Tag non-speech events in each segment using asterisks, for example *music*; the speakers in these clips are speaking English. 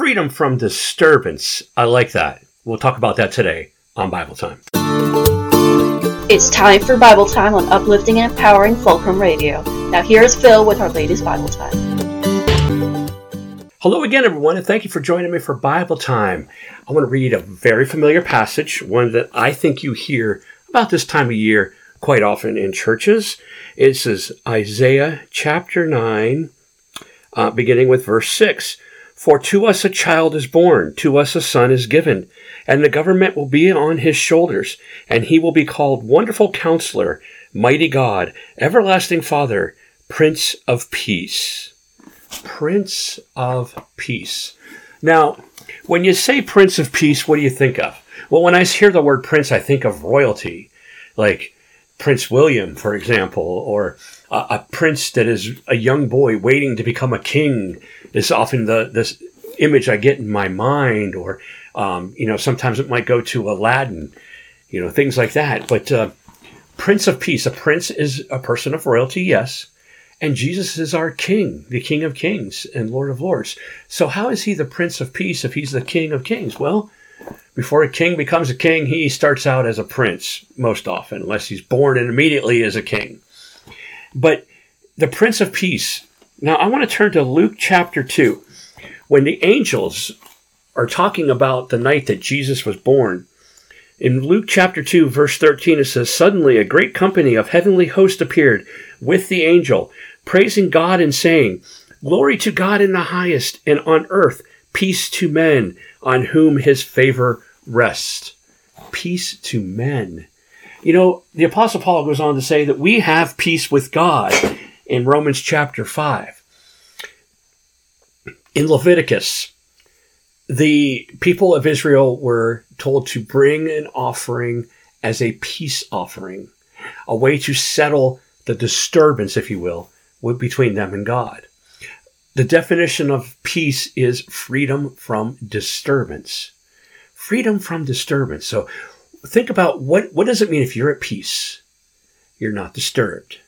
freedom from disturbance. I like that. We'll talk about that today on Bible Time. It's time for Bible Time on uplifting and empowering Fulcrum Radio. Now, here's Phil with our latest Bible Time. Hello again, everyone, and thank you for joining me for Bible Time. I want to read a very familiar passage, one that I think you hear about this time of year quite often in churches. It says Isaiah chapter 9, uh, beginning with verse 6. For to us a child is born, to us a son is given, and the government will be on his shoulders, and he will be called Wonderful Counselor, Mighty God, Everlasting Father, Prince of Peace. Prince of Peace. Now, when you say Prince of Peace, what do you think of? Well, when I hear the word Prince, I think of royalty, like Prince William, for example, or a, a prince that is a young boy waiting to become a king is often the this image I get in my mind, or um, you know, sometimes it might go to Aladdin, you know, things like that. But uh, Prince of Peace, a prince is a person of royalty, yes, and Jesus is our King, the King of Kings and Lord of Lords. So how is he the Prince of Peace if he's the King of Kings? Well, before a king becomes a king, he starts out as a prince most often, unless he's born and immediately is a king. But the Prince of Peace. Now I want to turn to Luke chapter 2. When the angels are talking about the night that Jesus was born, in Luke chapter 2, verse 13, it says, Suddenly a great company of heavenly hosts appeared with the angel, praising God and saying, Glory to God in the highest, and on earth peace to men on whom his favor rests. Peace to men. You know, the Apostle Paul goes on to say that we have peace with God in Romans chapter 5. In Leviticus, the people of Israel were told to bring an offering as a peace offering, a way to settle the disturbance, if you will, between them and God. The definition of peace is freedom from disturbance. Freedom from disturbance. So think about what, what does it mean if you're at peace? You're not disturbed.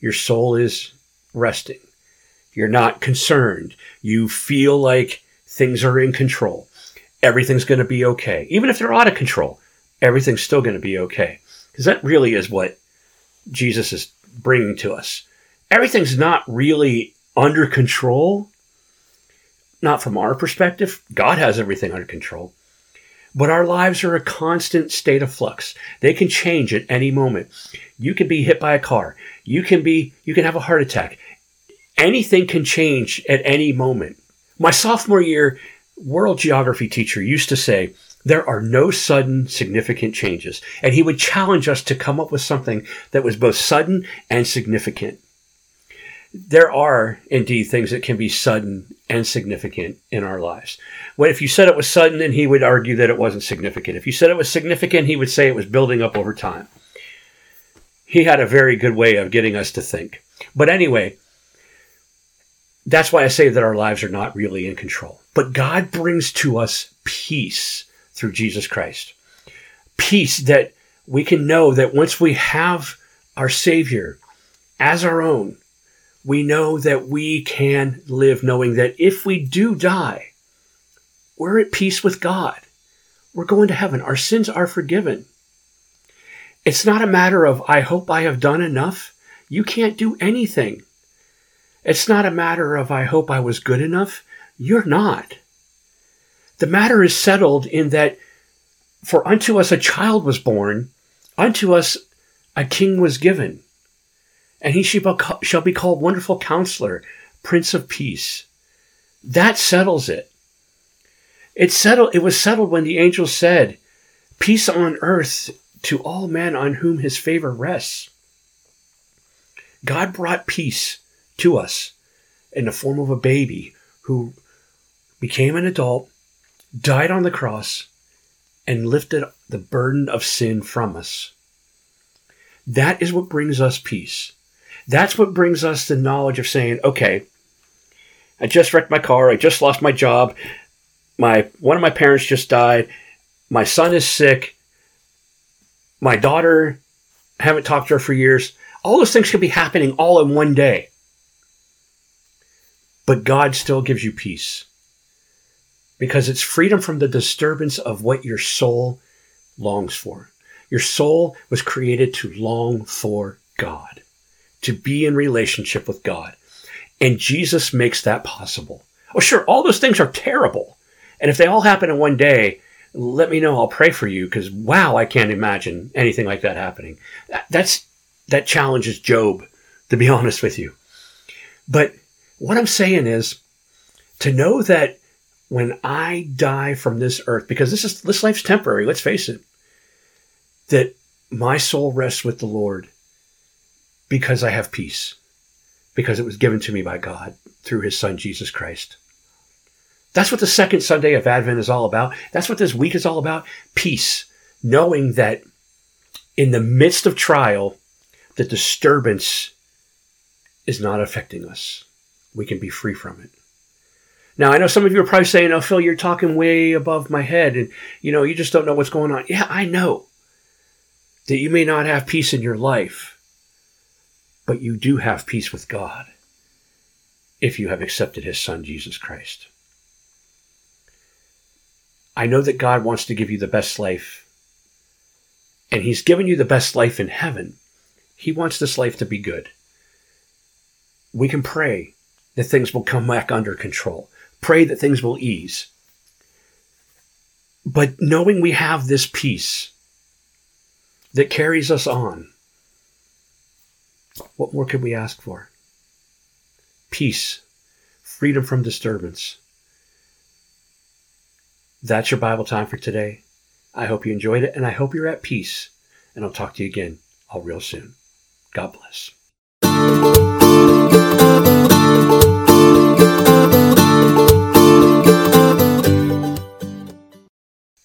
Your soul is resting. You're not concerned. You feel like things are in control. Everything's going to be okay. Even if they're out of control, everything's still going to be okay. Because that really is what Jesus is bringing to us. Everything's not really under control. Not from our perspective. God has everything under control. But our lives are a constant state of flux. They can change at any moment. You can be hit by a car. You can be, you can have a heart attack. Anything can change at any moment. My sophomore year world geography teacher used to say, there are no sudden significant changes. And he would challenge us to come up with something that was both sudden and significant there are indeed things that can be sudden and significant in our lives. Well, if you said it was sudden, then he would argue that it wasn't significant. If you said it was significant, he would say it was building up over time. He had a very good way of getting us to think. But anyway, that's why I say that our lives are not really in control. But God brings to us peace through Jesus Christ. Peace that we can know that once we have our Savior as our own, we know that we can live knowing that if we do die, we're at peace with God. We're going to heaven. Our sins are forgiven. It's not a matter of, I hope I have done enough. You can't do anything. It's not a matter of, I hope I was good enough. You're not. The matter is settled in that, for unto us a child was born, unto us a king was given and he shall be called Wonderful Counselor, Prince of Peace. That settles it. It settled. It was settled when the angel said, "Peace on earth to all men on whom His favor rests." God brought peace to us in the form of a baby who became an adult, died on the cross, and lifted the burden of sin from us. That is what brings us peace. That's what brings us the knowledge of saying, okay, I just wrecked my car. I just lost my job. My one of my parents just died. My son is sick. My daughter, I haven't talked to her for years. All those things could be happening all in one day. But God still gives you peace. because it's freedom from the disturbance of what your soul longs for. Your soul was created to long for God, to be in relationship with God. And Jesus makes that possible. Oh, sure, all those things are terrible. And if they all happen in one day, let me know. I'll pray for you because wow, I can't imagine anything like that happening. That's that challenges Job, to be *laughs* honest with you. But what I'm saying is to know that when I die from this earth, because this is this life's temporary, let's face it, that my soul rests with the Lord because I have peace, because it was given to me by God through his son Jesus Christ. That's what the second Sunday of Advent is all about. That's what this week is all about. Peace. Knowing that in the midst of trial, the disturbance is not affecting us. We can be free from it. Now, I know some of you are probably saying, oh, Phil, you're talking way above my head and, you know, you just don't know what's going on. Yeah, I know that you may not have peace in your life, but you do have peace with God if you have accepted his son, Jesus Christ. I know that God wants to give you the best life, and He's given you the best life in heaven. He wants this life to be good. We can pray that things will come back under control, pray that things will ease. But knowing we have this peace that carries us on, what more could we ask for? Peace, freedom from disturbance that's your Bible time for today. I hope you enjoyed it and I hope you're at peace. And I'll talk to you again all real soon. God bless.